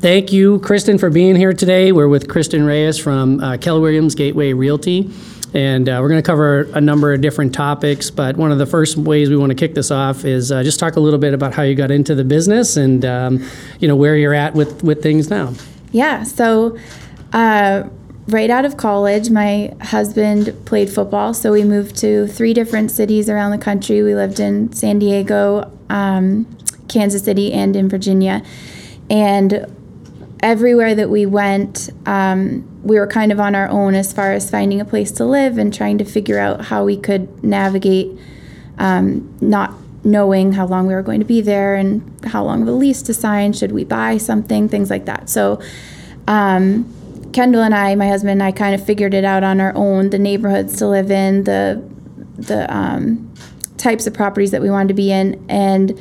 thank you, Kristin, for being here today. We're with Kristin Reyes from uh, Keller Williams Gateway Realty. And uh, we're going to cover a number of different topics, but one of the first ways we want to kick this off is uh, just talk a little bit about how you got into the business and um, you know where you're at with, with things now. Yeah, so uh, right out of college, my husband played football, so we moved to three different cities around the country. We lived in San Diego, um, Kansas City, and in Virginia. And everywhere that we went, um, we were kind of on our own as far as finding a place to live and trying to figure out how we could navigate um, not knowing how long we were going to be there and how long a lease to sign, should we buy something, things like that. So, um, Kendall and I, my husband and I, kind of figured it out on our own the neighborhoods to live in, the the um, types of properties that we wanted to be in, and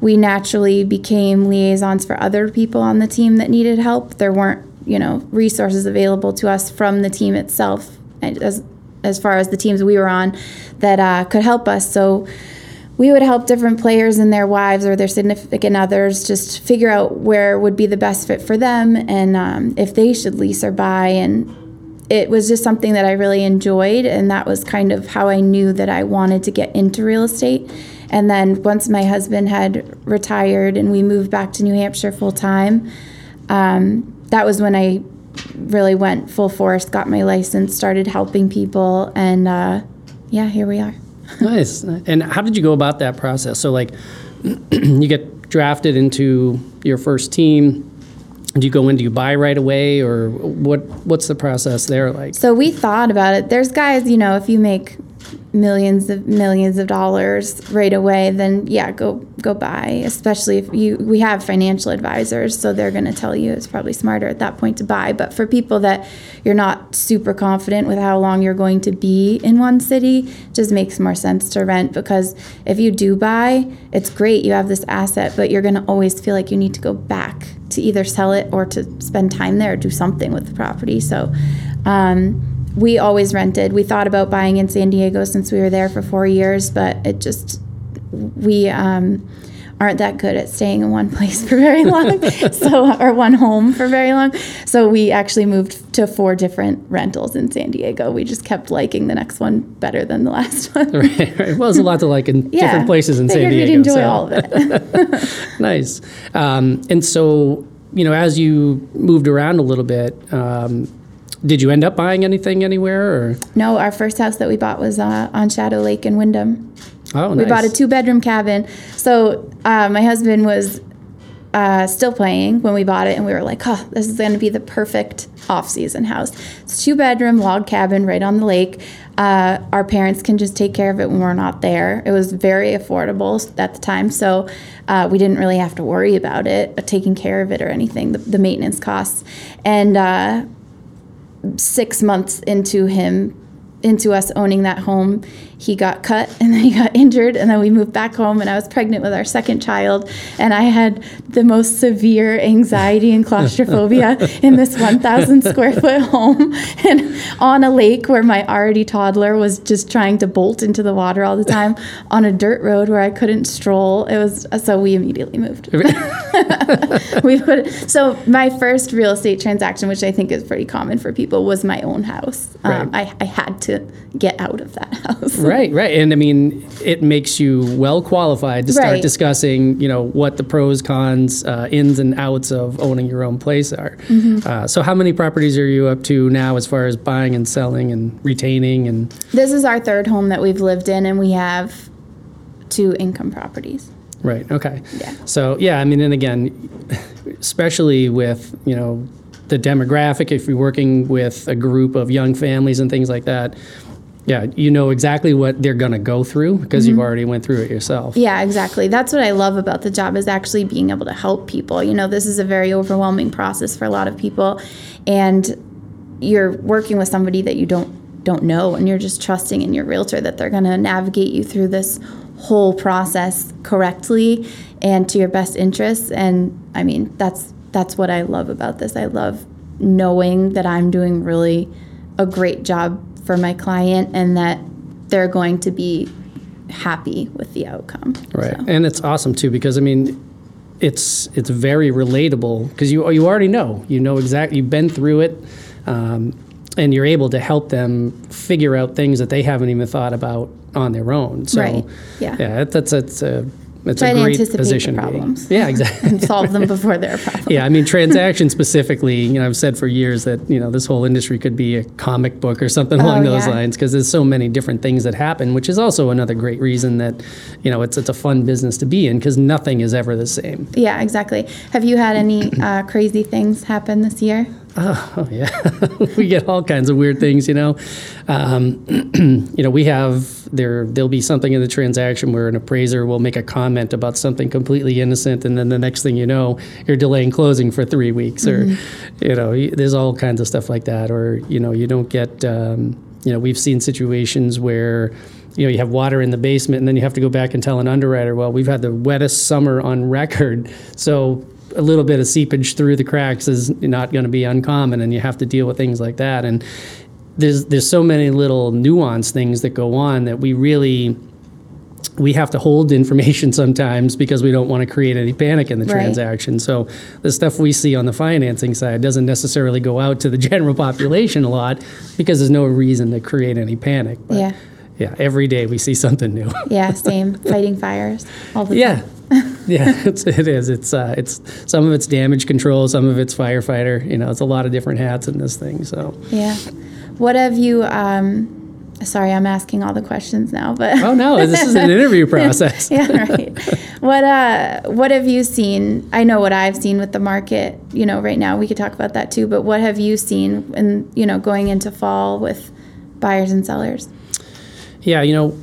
we naturally became liaisons for other people on the team that needed help. There weren't, you know, resources available to us from the team itself, as as far as the teams we were on, that uh, could help us. So we would help different players and their wives or their significant others just figure out where would be the best fit for them and um, if they should lease or buy. And it was just something that I really enjoyed, and that was kind of how I knew that I wanted to get into real estate. And then once my husband had retired and we moved back to New Hampshire full time, um, that was when I really went full force, got my license, started helping people, and uh, yeah, here we are. nice. And how did you go about that process? So, like, you get drafted into your first team. Do you go in? Do you buy right away, or what? What's the process there like? So we thought about it. There's guys, you know, if you make millions of millions of dollars right away, then yeah, go go buy. Especially if you we have financial advisors, so they're going to tell you it's probably smarter at that point to buy. But for people that you're not super confident with how long you're going to be in one city, it just makes more sense to rent because if you do buy, it's great. You have this asset, but you're going to always feel like you need to go back to either sell it or to spend time there or do something with the property. So. Um, we always rented. We thought about buying in San Diego since we were there for four years, but it just we um, aren't that good at staying in one place for very long, so or one home for very long. So we actually moved to four different rentals in San Diego. We just kept liking the next one better than the last one. right, right. Well, there's a lot to like in Yeah, different places in San Diego. We'd enjoy so- all of it. nice. Um, and so, you know, as you moved around a little bit, um, did you end up buying anything anywhere? Or no, our first house that we bought was uh, on Shadow Lake in Windham. oh, nice. We bought a two bedroom cabin. So uh, my husband was uh, still playing when we bought it, and we were like, oh, this is going to be the perfect off season house. It's two bedroom log cabin right on the lake. Uh, our parents can just take care of it when we're not there. It was very affordable at the time, so uh, we didn't really have to worry about it, uh, taking care of it or anything, the, the maintenance costs. And uh, six months into him into us owning that home he got cut and then he got injured and then we moved back home and i was pregnant with our second child and i had the most severe anxiety and claustrophobia in this 1000 square foot home and on a lake where my already toddler was just trying to bolt into the water all the time on a dirt road where i couldn't stroll it was so we immediately moved we put so my first real estate transaction, which I think is pretty common for people, was my own house. Um, I, I had to get out of that house. Right, right. Right. And I mean, it makes you well qualified to start Right. discussing, you know, what the pros, cons, uh, ins and outs of owning your own place are. Mm-hmm. Uh, so, how many properties are you up to now as far as buying and selling and retaining? And This is our third home that we've lived in, and we have two income properties. right, okay. Yeah. So, yeah, I mean, and again, especially with, you know, the demographic, if you're working with a group of young families and things like that, yeah, you know exactly what they're going to go through because Mm-hmm. you've already went through it yourself. Yeah, exactly. That's what I love about the job is actually being able to help people. You know, this is a very overwhelming process for a lot of people, and you're working with somebody that you don't don't know, and you're just trusting in your realtor that they're going to navigate you through this whole process correctly and to your best interests. And I mean, that's that's what I love about this. I love knowing that I'm doing really a great job for my client and that they're going to be happy with the outcome. Right. So. And it's awesome too because I mean, it's it's very relatable because you you already know you know exactly you've been through it, um, and you're able to help them figure out things that they haven't even thought about on their own. So Right. Yeah. yeah, that's that's a it's Try a great anticipate position problems. Yeah, exactly. and solve them before they're a problem. Yeah, I mean, transaction specifically, you know, I've said for years that, you know, this whole industry could be a comic book or something along those Oh, yeah. lines because there's so many different things that happen, which is also another great reason that, you know, it's, it's a fun business to be in because nothing is ever the same. Yeah, exactly. Have you had any uh, crazy things happen this year? Oh, yeah. we get all kinds of weird things, you know. Um, you know, we have, there, there'll be something in the transaction where an appraiser will make a comment about something completely innocent, and then the next thing you know, you're delaying closing for three weeks, or, you know, there's all kinds of stuff like that. Or, you know, you don't get, um, you know, we've seen situations where, you know, you have water in the basement, and then you have to go back and tell an underwriter, well, we've had the wettest summer on record, so a little bit of seepage through the cracks is not going to be uncommon, and you have to deal with things like that. And there's there's so many little nuanced things that go on that we really we have to hold information sometimes because we don't want to create any panic in the Right. transaction. So the stuff we see on the financing side doesn't necessarily go out to the general population a lot because there's no reason to create any panic. But Yeah. yeah, every day we see something new. Yeah, same. Fighting fires all the Yeah. time. yeah, it's, it is. It's uh, it's some of it's damage control, some of it's firefighter. You know, it's a lot of different hats in this thing. So, Yeah. What have you? Um, sorry, I'm asking all the questions now, but oh no, this is an interview process. yeah, right. What uh, what have you seen? I know what I've seen with the market. You know, right now we could talk about that too. But what have you seen? in you know, going into fall with buyers and sellers. Yeah, you know,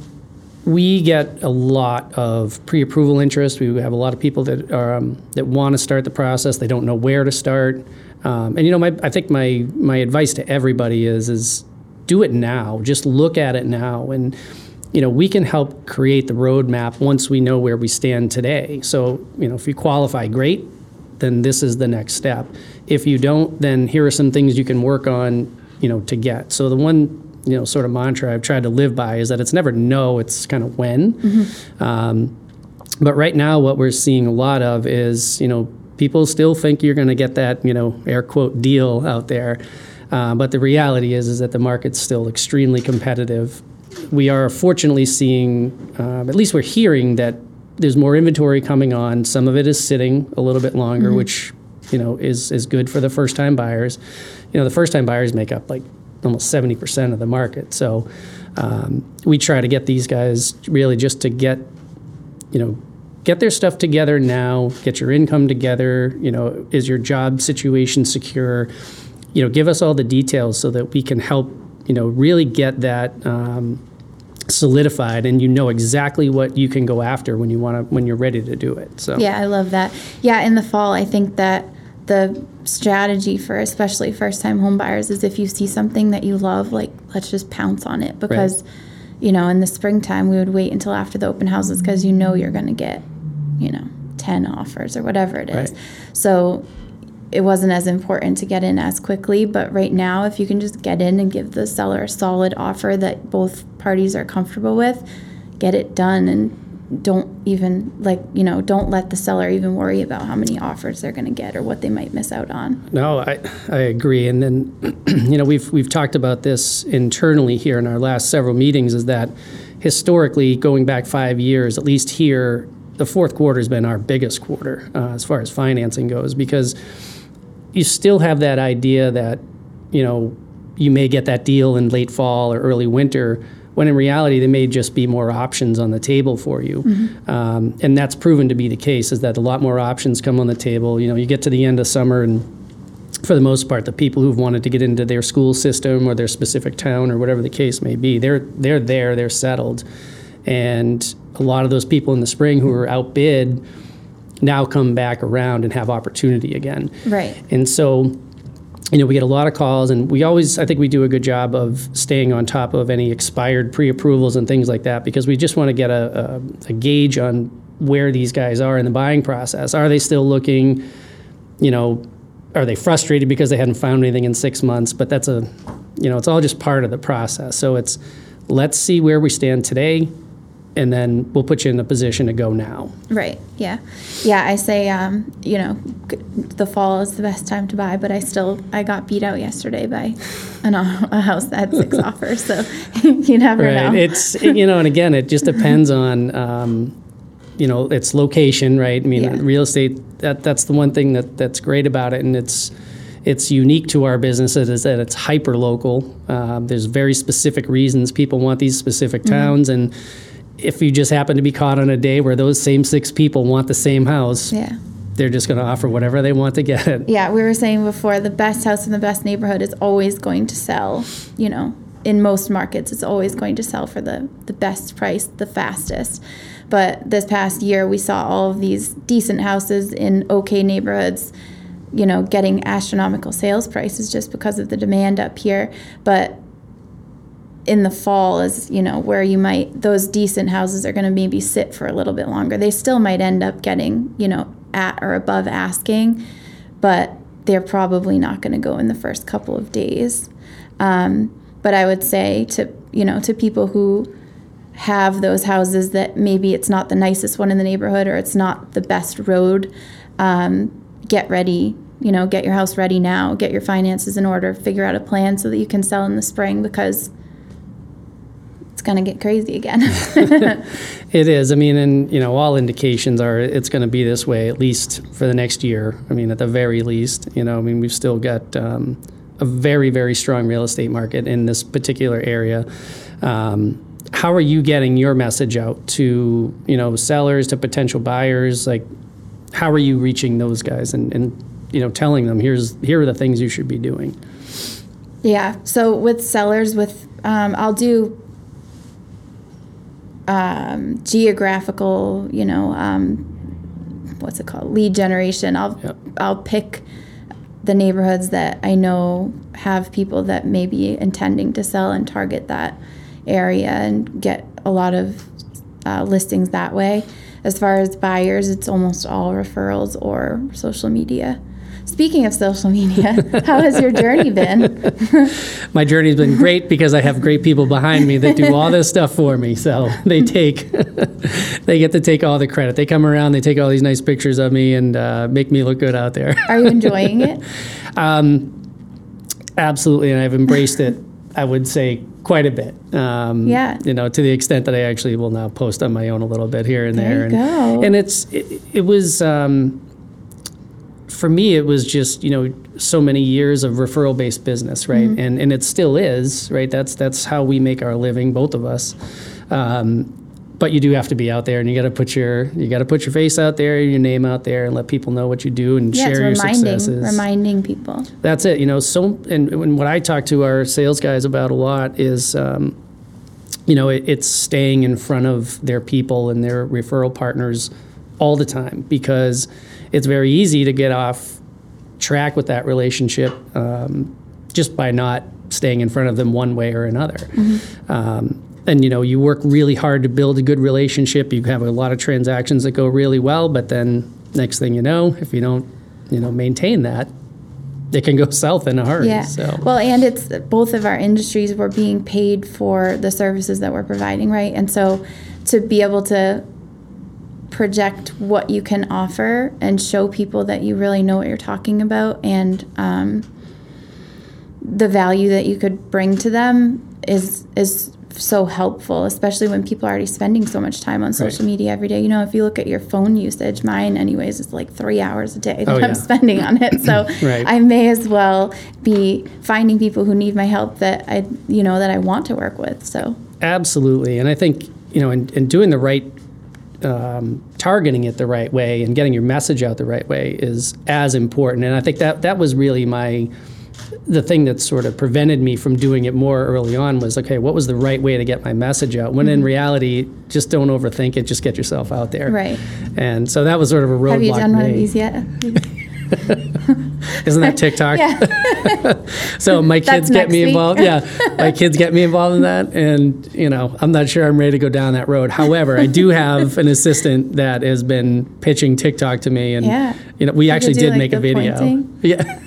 we get a lot of pre-approval interest. We have a lot of people that are um, that want to start the process. They don't know where to start. Um, and you know, my, I think my my advice to everybody is is do it now. Just look at it now, and you know, we can help create the roadmap once we know where we stand today. So you know, if you qualify, great. Then this is the next step. If you don't, then here are some things you can work on. You know, to get. So the one you know sort of mantra I've tried to live by is that it's never no, it's kind of when. Um, but right now, what we're seeing a lot of is you know people still think you're going to get that you know air quote deal out there, uh, but the reality is is that the market's still extremely competitive. We are fortunately seeing, um, at least we're hearing that there's more inventory coming on. Some of it is sitting a little bit longer, which you know is is good for the first time buyers. You know, the first time buyers make up like almost 70% of the market. So um, we try to get these guys really just to get, you know, get their stuff together now, get your income together, you know, is your job situation secure? You know, give us all the details so that we can help, you know, really get that um, solidified and you know exactly what you can go after when you want to when you're ready to do it. So Yeah, I love that. Yeah, in the fall, I think that the strategy for especially first time home buyers is if you see something that you love, like let's just pounce on it because you know, in the springtime we would wait until after the open houses because you know you're going to get, you know, 10 offers or whatever it is. Right. So it wasn't as important to get in as quickly, but right now if you can just get in and give the seller a solid offer that both parties are comfortable with, get it done and don't even like you know don't let the seller even worry about how many offers they're going to get or what they might miss out on No, I, I agree. And then, you know, we've, we've talked about this internally here in our last several meetings is that historically, going back five years, at least here, the fourth quarter has been our biggest quarter uh, as far as financing goes because you still have that idea that, you know, you may get that deal in late fall or early winter when in reality there may just be more options on the table for you. Um, and that's proven to be the case is that a lot more options come on the table. You know you get to the end of summer and for the most part, the people who've wanted to get into their school system or their specific town or whatever the case may be, they're they're there, they're settled, and a lot of those people in the spring who were outbid now come back around and have opportunity again. right. And so, you know, we get a lot of calls, and we always, I think we do a good job of staying on top of any expired pre approvals and things like that because we just want to get a, a, a gauge on where these guys are in the buying process. Are they still looking, you know, are they frustrated because they hadn't found anything in six months? But that's a, you know, it's all just part of the process. So it's let's see where we stand today and then we'll put you in a position to go now. Right. Yeah. Yeah. I say, um, you know, the fall is the best time to buy, but I still I got beat out yesterday by an, a house that had six offers. So you never Right. know. It's you know, and again, it just depends on um, you know its location, right? I mean, Yeah. real estate. That that's the one thing that that's great about it, and it's it's unique to our business is that it's hyper local. Um, there's very specific reasons people want these specific Mm-hmm. towns, and if you just happen to be caught on a day where those same six people want the same house, yeah. they're just going to offer whatever they want to get it. Yeah, we were saying before the best house in the best neighborhood is always going to sell, you know, in most markets it's always going to sell for the the best price, the fastest. But this past year we saw all of these decent houses in okay neighborhoods, you know, getting astronomical sales prices just because of the demand up here, but in the fall is you know where you might those decent houses are going to maybe sit for a little bit longer. They still might end up getting you know at or above asking but they're probably not going to go in the first couple of days. Um, but i would say to you know to people who have those houses that maybe it's not the nicest one in the neighborhood or it's not the best road um, get ready you know get your house ready now get your finances in order figure out a plan so that you can sell in the spring because going to get crazy again It is. I mean, and you know, all indications are it's going to be this way at least for the next year. I mean, at the very least, you know, I mean, we've still got um, a very, very strong real estate market in this particular area. Um, how are you getting your message out to you know sellers to potential buyers? Like, how are you reaching those guys and, and you know telling them here's here are the things you should be doing? Yeah. So with sellers, with um, I'll do um, geographical, you know, um, what's it called, lead generation. I'll Yep. I'll pick the neighborhoods that I know have people that may be intending to sell and target that area and get a lot of uh, listings that way. As far as buyers, it's almost all referrals or social media. Speaking of social media, how has your journey been? my journey's been great because I have great people behind me that do all this stuff for me. So they take, they get to take all the credit. They come around, they take all these nice pictures of me and uh, make me look good out there. Are you enjoying it? Absolutely, and I've embraced it. I would say quite a bit. Um, Yeah. You know, to the extent that I actually will now post on my own a little bit here and There there. you and, go. and it's it, it was. Um, for me, it was just you know so many years of referral based business, right? Mm-hmm. And and it still is, right? That's that's how we make our living, both of us. Um, but you do have to be out there, and you got to put your you got to put your face out there, your name out there, and let people know what you do and Yeah, share your successes. reminding people. That's it. You know, so and, and what I talk to our sales guys about a lot is, um, you know, it, it's staying in front of their people and their referral partners all the time because it's very easy to get off track with that relationship um, just by not staying in front of them one way or another. Um, and you know, you work really hard to build a good relationship. You have a lot of transactions that go really well, but then next thing you know, if you don't, you know, maintain that, it can go south in a hurry. Yeah. So Well, and it's both of our industries we're being paid for the services that we're providing, right? And so to be able to project what you can offer and show people that you really know what you're talking about and um, the value that you could bring to them is is so helpful, especially when people are already spending so much time on social Right. media every day. You know, if you look at your phone usage, mine anyways is like three hours a day that Oh, yeah. I'm spending on it. So Right. I may as well be finding people who need my help that I you know that I want to work with. So Absolutely, and I think you know, in, in doing the right, um, targeting it the right way, and getting your message out the right way is as important. And I think that that was really my the thing that sort of prevented me from doing it more early on was okay, what was the right way to get my message out? When in reality, just don't overthink it. Just get yourself out there. Mm-hmm. Right. And so that was sort of a roadblock. have you done one of these yet? Isn't that TikTok? Yeah. So my kids That's get next me week. involved. Yeah, my kids get me involved in that, and you know, I'm not sure I'm ready to go down that road. However, I do have an assistant that has been pitching TikTok to me, and Yeah. you know, we actually do, did like, make a the video. pointing. Yeah,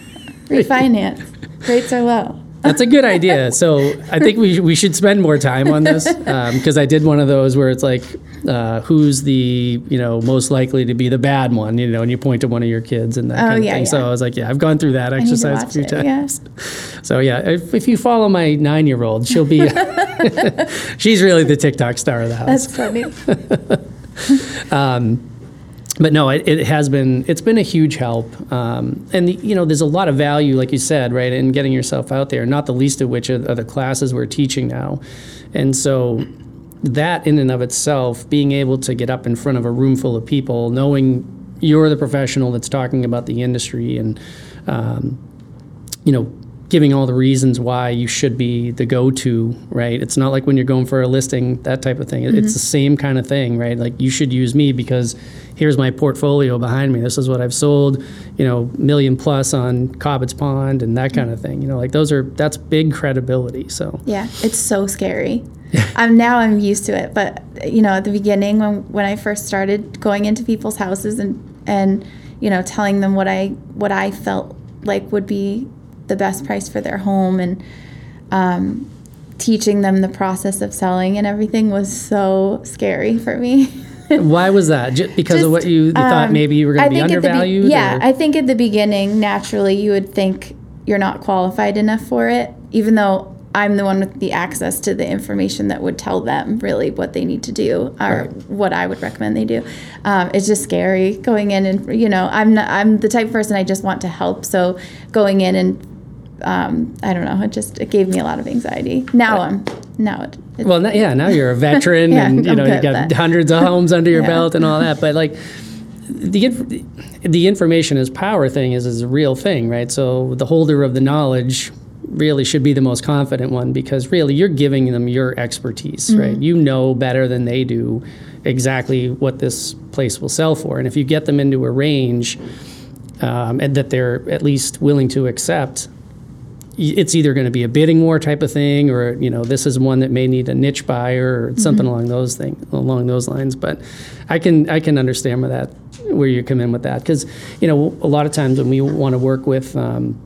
Refinance. Rates are low. That's a good idea. So I think we, we should spend more time on this um, because I did one of those where it's like, uh, who's the you know most likely to be the bad one, you know, and you point to one of your kids and that Oh, kind of yeah, thing. So. I was like, yeah, I've gone through that I need to exercise a few it, yeah. times. So yeah, if, if you follow my nine year old, she'll be she's really the TikTok star of the house. That's funny. but no, it, it has been it's been a huge help, um, and the, you know there's a lot of value, like you said, right, in getting yourself out there. Not the least of which are, are the classes we're teaching now, and so that in and of itself, being able to get up in front of a room full of people, knowing you're the professional that's talking about the industry, and um, you know, giving all the reasons why you should be the go-to, right? It's not like when you're going for a listing, that type of thing. It- It's the same kind of thing, right? Like you should use me because here's my portfolio behind me. This is what I've sold, you know, million plus on Cobbett's Pond and that kind of thing. You know, like those are that's big credibility. So Yeah, it's so scary. I'm now I'm used to it, but you know, at the beginning when when I first started going into people's houses and and you know, telling them what I what I felt like would be the best price for their home and um, teaching them the process of selling and everything was so scary for me. why was that? Just because of what Just, you, you thought um, maybe you were going to be the be- undervalued? yeah, or- I think at the beginning, naturally, you would think you're not qualified enough for it, even though I'm the one with the access to the information that would tell them really what they need to do or Right. what I would recommend they do. Um, it's just scary going in and you know I'm not, I'm the type of person I just want to help. So going in and um, I don't know, it just it gave me a lot of anxiety. Now I'm now it, Well, n- yeah, now you're a veteran, Yeah, and you know you got hundreds of homes under your Yeah. belt and all that. But like the the information is power thing is is a real thing, right? So the holder of the knowledge really should be the most confident one because really you're giving them your expertise, Mm-hmm. right? You know better than they do exactly what this place will sell for, and if you get them into a range um, and that they're at least willing to accept it's either going to be a bidding war type of thing or you know this is one that may need a niche buyer or something along those thing along those lines but i can i can understand where that where you come in with that because you know a lot of times when we want to work with um,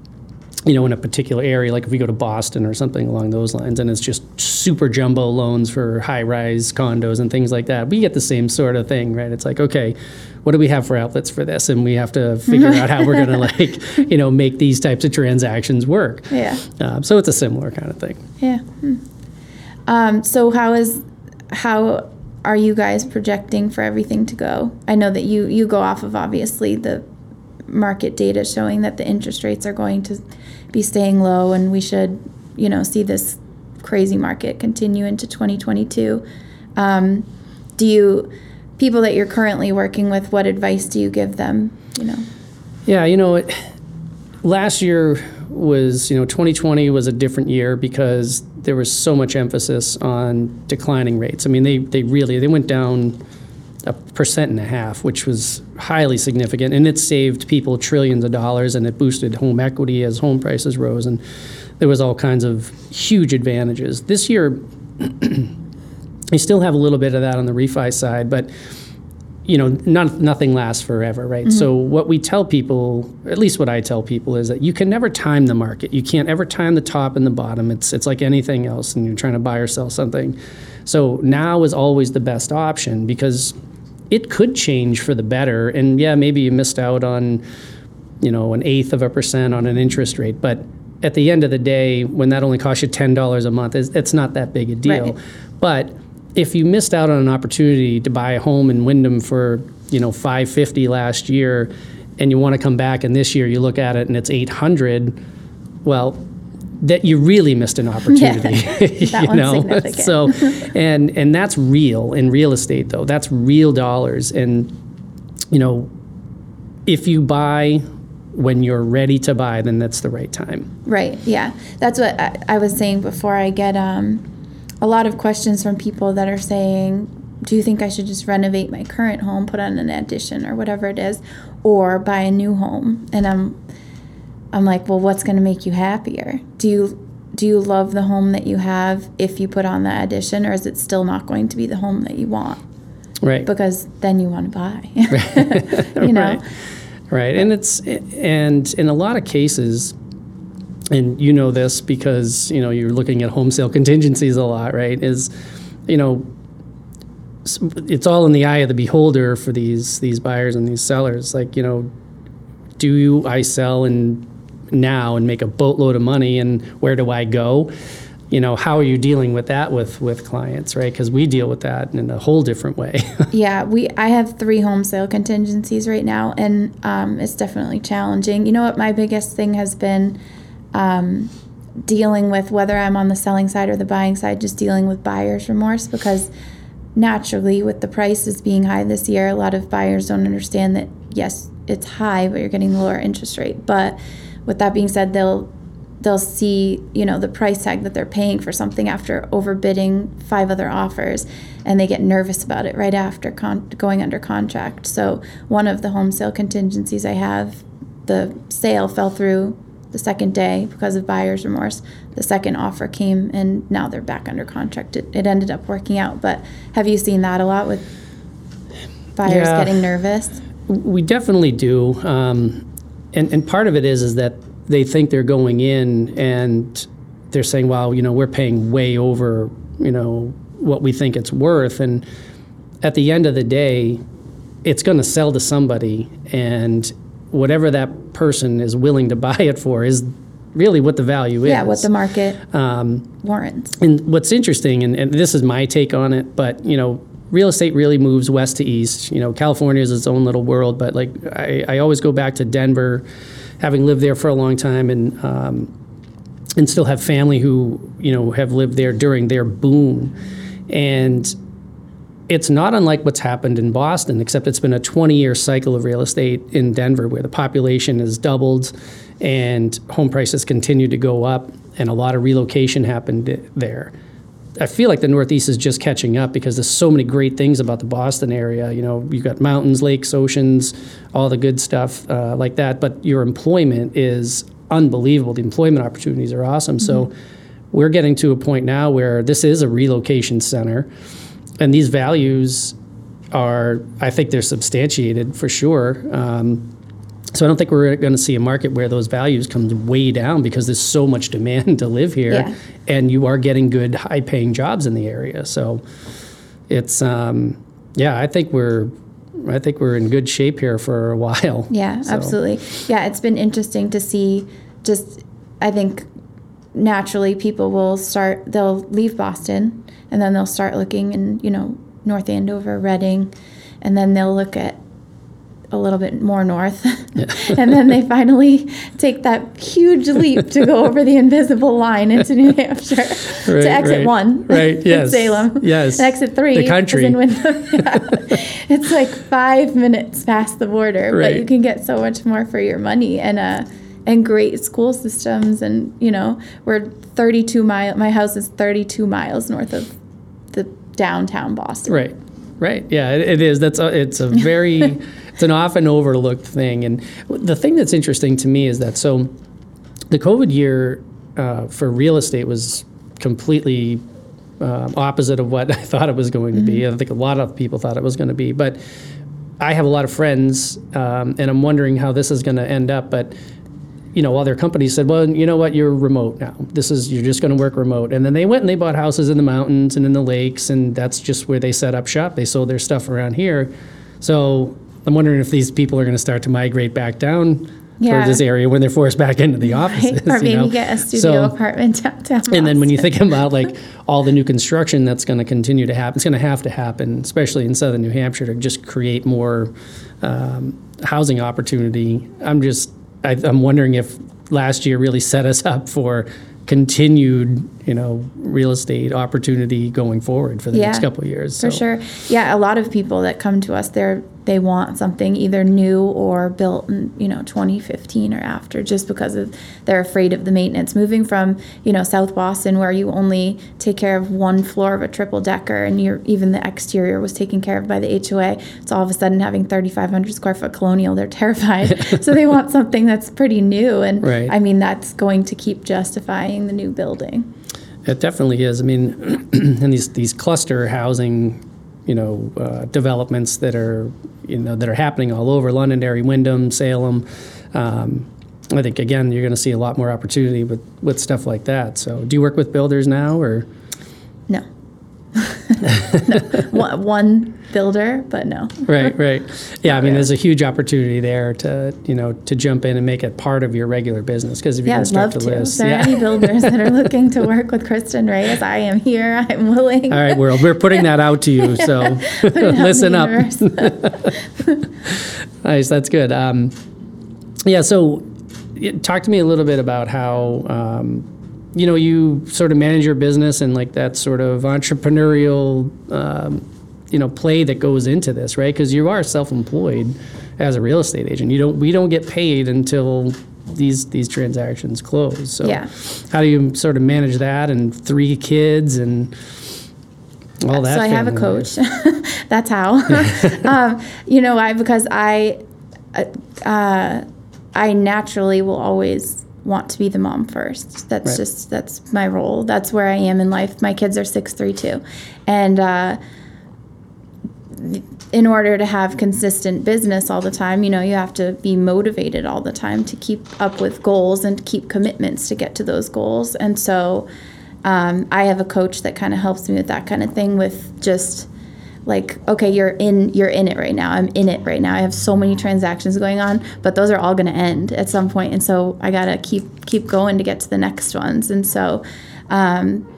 you know, in a particular area, like if we go to Boston or something along those lines, and it's just super jumbo loans for high-rise condos and things like that, we get the same sort of thing, right? It's like, okay, what do we have for outlets for this, and we have to figure out how we're going to like, you know, make these types of transactions work. yeah. Um, so it's a similar kind of thing. Yeah. Hmm. Um, so how is how are you guys projecting for everything to go? I know that you you go off of obviously the market data showing that the interest rates are going to be staying low and we should, you know, see this crazy market continue into 2022. Um, do you people that you're currently working with, what advice do you give them, you know? Yeah, you know, it, last year was, you know, 2020 was a different year because there was so much emphasis on declining rates. I mean, they, they really, they went down a percent and a half, which was highly significant, and it saved people trillions of dollars, and it boosted home equity as home prices rose, and there was all kinds of huge advantages. This year, you still have a little bit of that on the refi side, but you know, not, nothing lasts forever, right? Mm-hmm. So what we tell people, at least what I tell people, is that you can never time the market. You can't ever time the top and the bottom. It's it's like anything else, and you're trying to buy or sell something. So now is always the best option because it could change for the better. And yeah, maybe you missed out on, you know, an eighth of a percent on an interest rate, but at the end of the day, when that only costs you ten dollars a month, it's, it's not that big a deal. Right. But if you missed out on an opportunity to buy a home in Windham for you know 550 last year, and you want to come back and this year you look at it and it's 800, well, that you really missed an opportunity. That you know, so and and that's real in real estate though. That's real dollars, and you know, if you buy when you're ready to buy, then that's the right time. Right. Yeah. That's what I, I was saying before. I get um, a lot of questions from people that are saying, "Do you think I should just renovate my current home, put on an addition or whatever it is, or buy a new home?" And I'm, I'm like, "Well, what's going to make you happier? Do you do you love the home that you have if you put on the addition, or is it still not going to be the home that you want? Right. Because then you want to buy. you know. Right. Right. And it's and in a lot of cases, and you know this because you know you're looking at home sale contingencies a lot, right? Is you know it's all in the eye of the beholder for these these buyers and these sellers. Like you know, do you, I sell and now and make a boatload of money, and where do I go? You know, how are you dealing with that with with clients, right? Because we deal with that in a whole different way. Yeah, we I have three home sale contingencies right now, and um, it's definitely challenging. You know what? My biggest thing has been um, dealing with whether I'm on the selling side or the buying side, just dealing with buyer's remorse because naturally, with the prices being high this year, a lot of buyers don't understand that yes, it's high, but you're getting the lower interest rate. But with that being said, they'll they'll see you know the price tag that they're paying for something after overbidding five other offers and they get nervous about it right after con- going under contract. So one of the home sale contingencies i have the sale fell through the second day because of buyer's remorse. The second offer came and now they're back under contract. It, it ended up working out but have you seen that a lot with buyers Yeah. getting nervous? We definitely do, um, and and part of it is is that they think they're going in and they're saying, "Well, you know, we're paying way over, you know, what we think it's worth," and at the end of the day, it's going to sell to somebody, and whatever that person is willing to buy it for is really what the value is. yeah what the market um, warrants and what's interesting, and, and this is my take on it, but you know, real estate really moves west to east. You know, California is its own little world, but like I, I always go back to Denver, having lived there for a long time, and um, and still have family who you know have lived there during their boom, and it's not unlike what's happened in Boston, except it's been a 20 year cycle of real estate in Denver where the population has doubled and home prices continue to go up, and a lot of relocation happened there. I feel like the Northeast is just catching up because there's so many great things about the Boston area. You know, you've got mountains, lakes, oceans, all the good stuff uh, like that. But your employment is unbelievable. The employment opportunities are awesome. So we're getting to a point now where this is a relocation center, and these values are, I think, they're substantiated for sure. Um, so I don't think we're going to see a market where those values come way down because there's so much demand to live here, Yeah. and you are getting good, high-paying jobs in the area. So it's, um, yeah, I think we're, I think we're in good shape here for a while. Yeah, So- absolutely. Yeah, it's been interesting to see just I think naturally people will start they'll leave Boston and then they'll start looking in, you know, North Andover, Reading, and then they'll look at a little bit more north. and then they finally take that huge leap to go over the invisible line into New Hampshire Right, to exit right, one. right, yes, Salem. yes. And exit three The country. is in Windham. Yeah. it's like five minutes past the border, but you can get so much more for your money and uh and great school systems and you know we're 32 mile my house is 32 miles north of the downtown Boston. Right, right. Yeah, it, it is. That's a, it's a very, it's an often overlooked thing. And the thing that's interesting to me is that so, the COVID year uh, for real estate was completely um, opposite of what I thought it was going to be. I think a lot of people thought it was going to be, but I have a lot of friends, um, and I'm wondering how this is going to end up. But you know, other companies said, "Well, you know what? You're remote now. This is you're just going to work remote." And then they went and they bought houses in the mountains and in the lakes, and that's just where they set up shop. They sold their stuff around here. So I'm wondering if these people are going to start to migrate back down Yeah. toward this area when they're forced back into the offices. or you maybe know? get a studio So- apartment downtown. and then when you think about like all the new construction that's going to continue to happen, it's going to have to happen, especially in southern New Hampshire, to just create more um, housing opportunity. I'm just, I, I'm wondering if last year really set us up for continued, you know, real estate opportunity going forward for the next couple of years. For sure. Yeah, a lot of people that come to us, they're they want something either new or built in, you know, 2015 or after just because of they're afraid of the maintenance. Moving from, you know, South Boston where you only take care of one floor of a triple decker and you're even the exterior was taken care of by the HOA. It's all of a sudden having 3500 square foot colonial, they're terrified. so they want something that's pretty new and Right. I mean that's going to keep justifying the new building. It definitely is. I mean, and these these cluster housing, you know, uh, developments that are you know that are happening all over Londonderry, Windham, Salem. Um, I think again you're going to see a lot more opportunity with with stuff like that. So, do you work with builders now, or. No. One, one builder, but no. right, right? Yeah, I mean, there's a huge opportunity there to you know to jump in and make it part of your regular business because if you're I'd going love to list, there are yeah. any builders that are looking to work with Kristin Reyes, I am here. I'm willing. All right, world, we're putting that out to you. So Put it out in the listen up. Nice, that's good. Um, yeah, so talk to me a little bit about how um, you know you sort of manage your business and like that sort of entrepreneurial um, you know play that goes into this, right? Because you are self-employed as a real estate agent. You don't we don't get paid until these these transactions close. So Yeah. how do you sort of manage that and three kids and all that? so I have a coach. That's how. um, you know, I because I, uh, I naturally will always want to be the mom first. That's Right. just that's my role. That's where I am in life. My kids are six, three, two, and. Uh, in order to have consistent business all the time, you know, you have to be motivated all the time to keep up with goals and keep commitments to get to those goals. And so um, I have a coach that kind of helps me with that kind of thing with just like okay you're in you're in it right now i'm in it right now i have so many transactions going on but those are all going to end at some point and so i gotta keep keep going to get to the next ones and so um,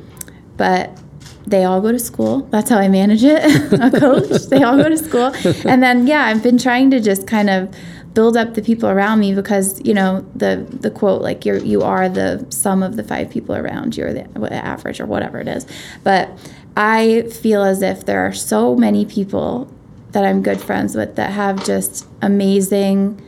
but they all go to school. That's how I manage it. a coach. They all go to school. And then yeah, I've been trying to just kind of build up the people around me because, you know, the the quote like you're you are the sum of the five people around you or the average or whatever it is. But I feel as if there are so many people that I'm good friends with that have just amazing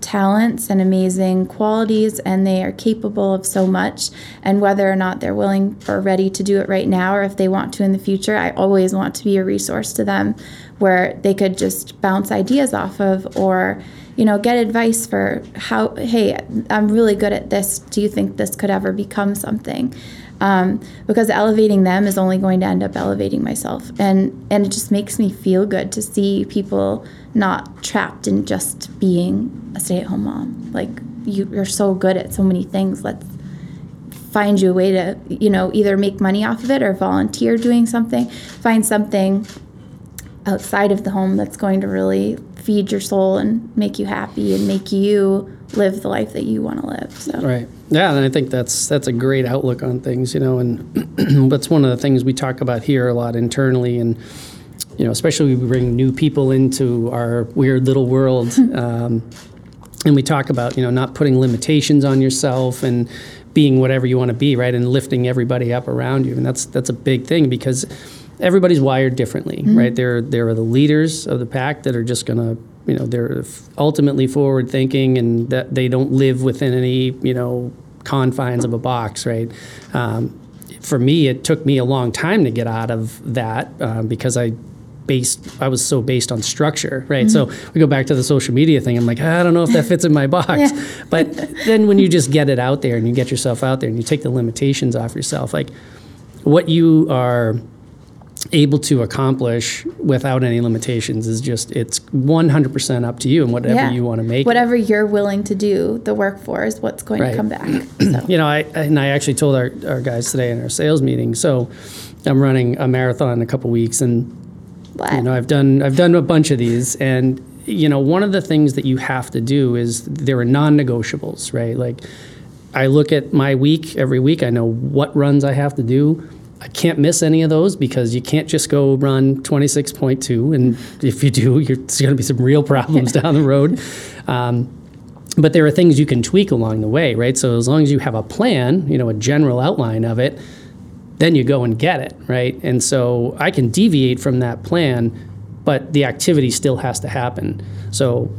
talents and amazing qualities and they are capable of so much. And whether or not they're willing or ready to do it right now or if they want to in the future i always want to be a resource to them where they could just bounce ideas off of or you know get advice for how hey i'm really good at this. Do you think this could ever become something um, because elevating them is only going to end up elevating myself. And and it just makes me feel good to see people not trapped in just being a stay-at-home mom. Like you, you're so good at so many things. Let's find you a way to you know either make money off of it or volunteer doing something. Find something outside of the home that's going to really feed your soul and make you happy and make you live the life that you want to live so Right. Yeah, and I think that's that's a great outlook on things, you know, and that's one of the things we talk about here a lot internally, and you know, especially we bring new people into our weird little world, um, and we talk about you know not putting limitations on yourself and being whatever you want to be, right, and lifting everybody up around you, and that's that's a big thing because everybody's wired differently, right? There there are the leaders of the pack that are just gonna you know they're ultimately forward thinking and that they don't live within any you know confines of a box right? Um, for me it took me a long time to get out of that um, because i based i was so based on structure right? So we go back to the social media thing. I'm like i don't know if that fits in my box. But then when you just get it out there and you get yourself out there and you take the limitations off yourself like what you are able to accomplish without any limitations is just it's 100% up to you and whatever Yeah. you want to make it. whatever you're willing to do the work for is what's going Right. to come back so. you know I and I actually told our, our guys today in our sales meeting so I'm running a marathon in a couple weeks and But, you know I've done I've done a bunch of these and you know one of the things that you have to do is there are non-negotiables right like I look at my week every week I know what runs I have to do I can't miss any of those because you can't just go run 26.2 and if you do you're, there's going to be some real problems down the road um, but there are things you can tweak along the way right so as long as you have a plan you know a general outline of it then you go and get it, right? And so I can deviate from that plan, but the activity still has to happen. So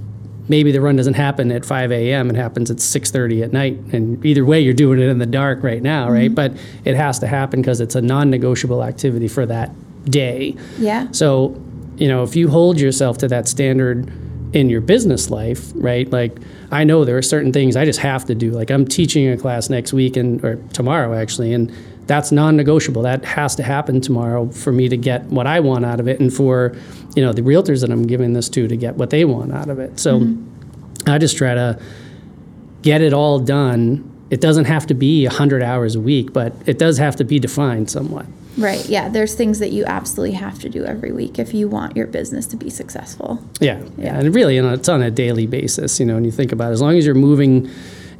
maybe the run doesn't happen at 5 a.m. It happens at 6:30 at night, and either way, you're doing it in the dark right now, right? Mm-hmm. But it has to happen because it's a non-negotiable activity for that day. yeah So, you know, if you hold yourself to that standard in your business life, right? Like I know there are certain things I just have to do. Like I'm teaching a class next week and or tomorrow actually, and that's non-negotiable. That has to happen tomorrow for me to get what I want out of it and for, you know, the realtors that I'm giving this to to get what they want out of it. So mm-hmm. I just try to get it all done. It doesn't have to be 100 hours a week, but it does have to be defined somewhat. Right. Yeah. There's things that you absolutely have to do every week if you want your business to be successful. Yeah, yeah, and really, you know, it's on a daily basis. You know, when you think about it, as long as you're moving,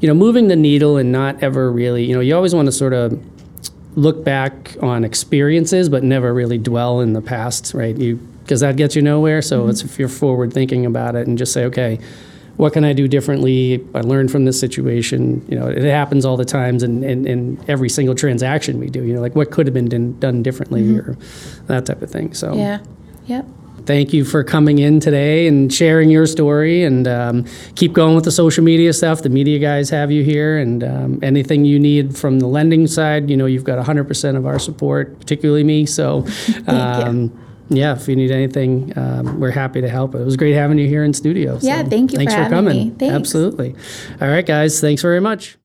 you know, moving the needle and not ever really, you know, you always want to sort of look back on experiences, but never really dwell in the past, right? You because that gets you nowhere. So mm-hmm. it's if you're forward thinking about it and just say, okay, what can I do differently? I learned from this situation. You know, it happens all the times in, in, in every single transaction we do. You know, like what could have been done, done differently mm-hmm. or that type of thing. So Yeah. Yep. Thank you for coming in today and sharing your story and um, keep going with the social media stuff. The media guys have you here and um, anything you need from the lending side you know you've got 100% of our support particularly me. So um, yeah if you need anything um, we're happy to help. It was great having you here in studio. Yeah, so thank you thanks for for having coming. me. Thanks. absolutely. All right guys. Thanks very much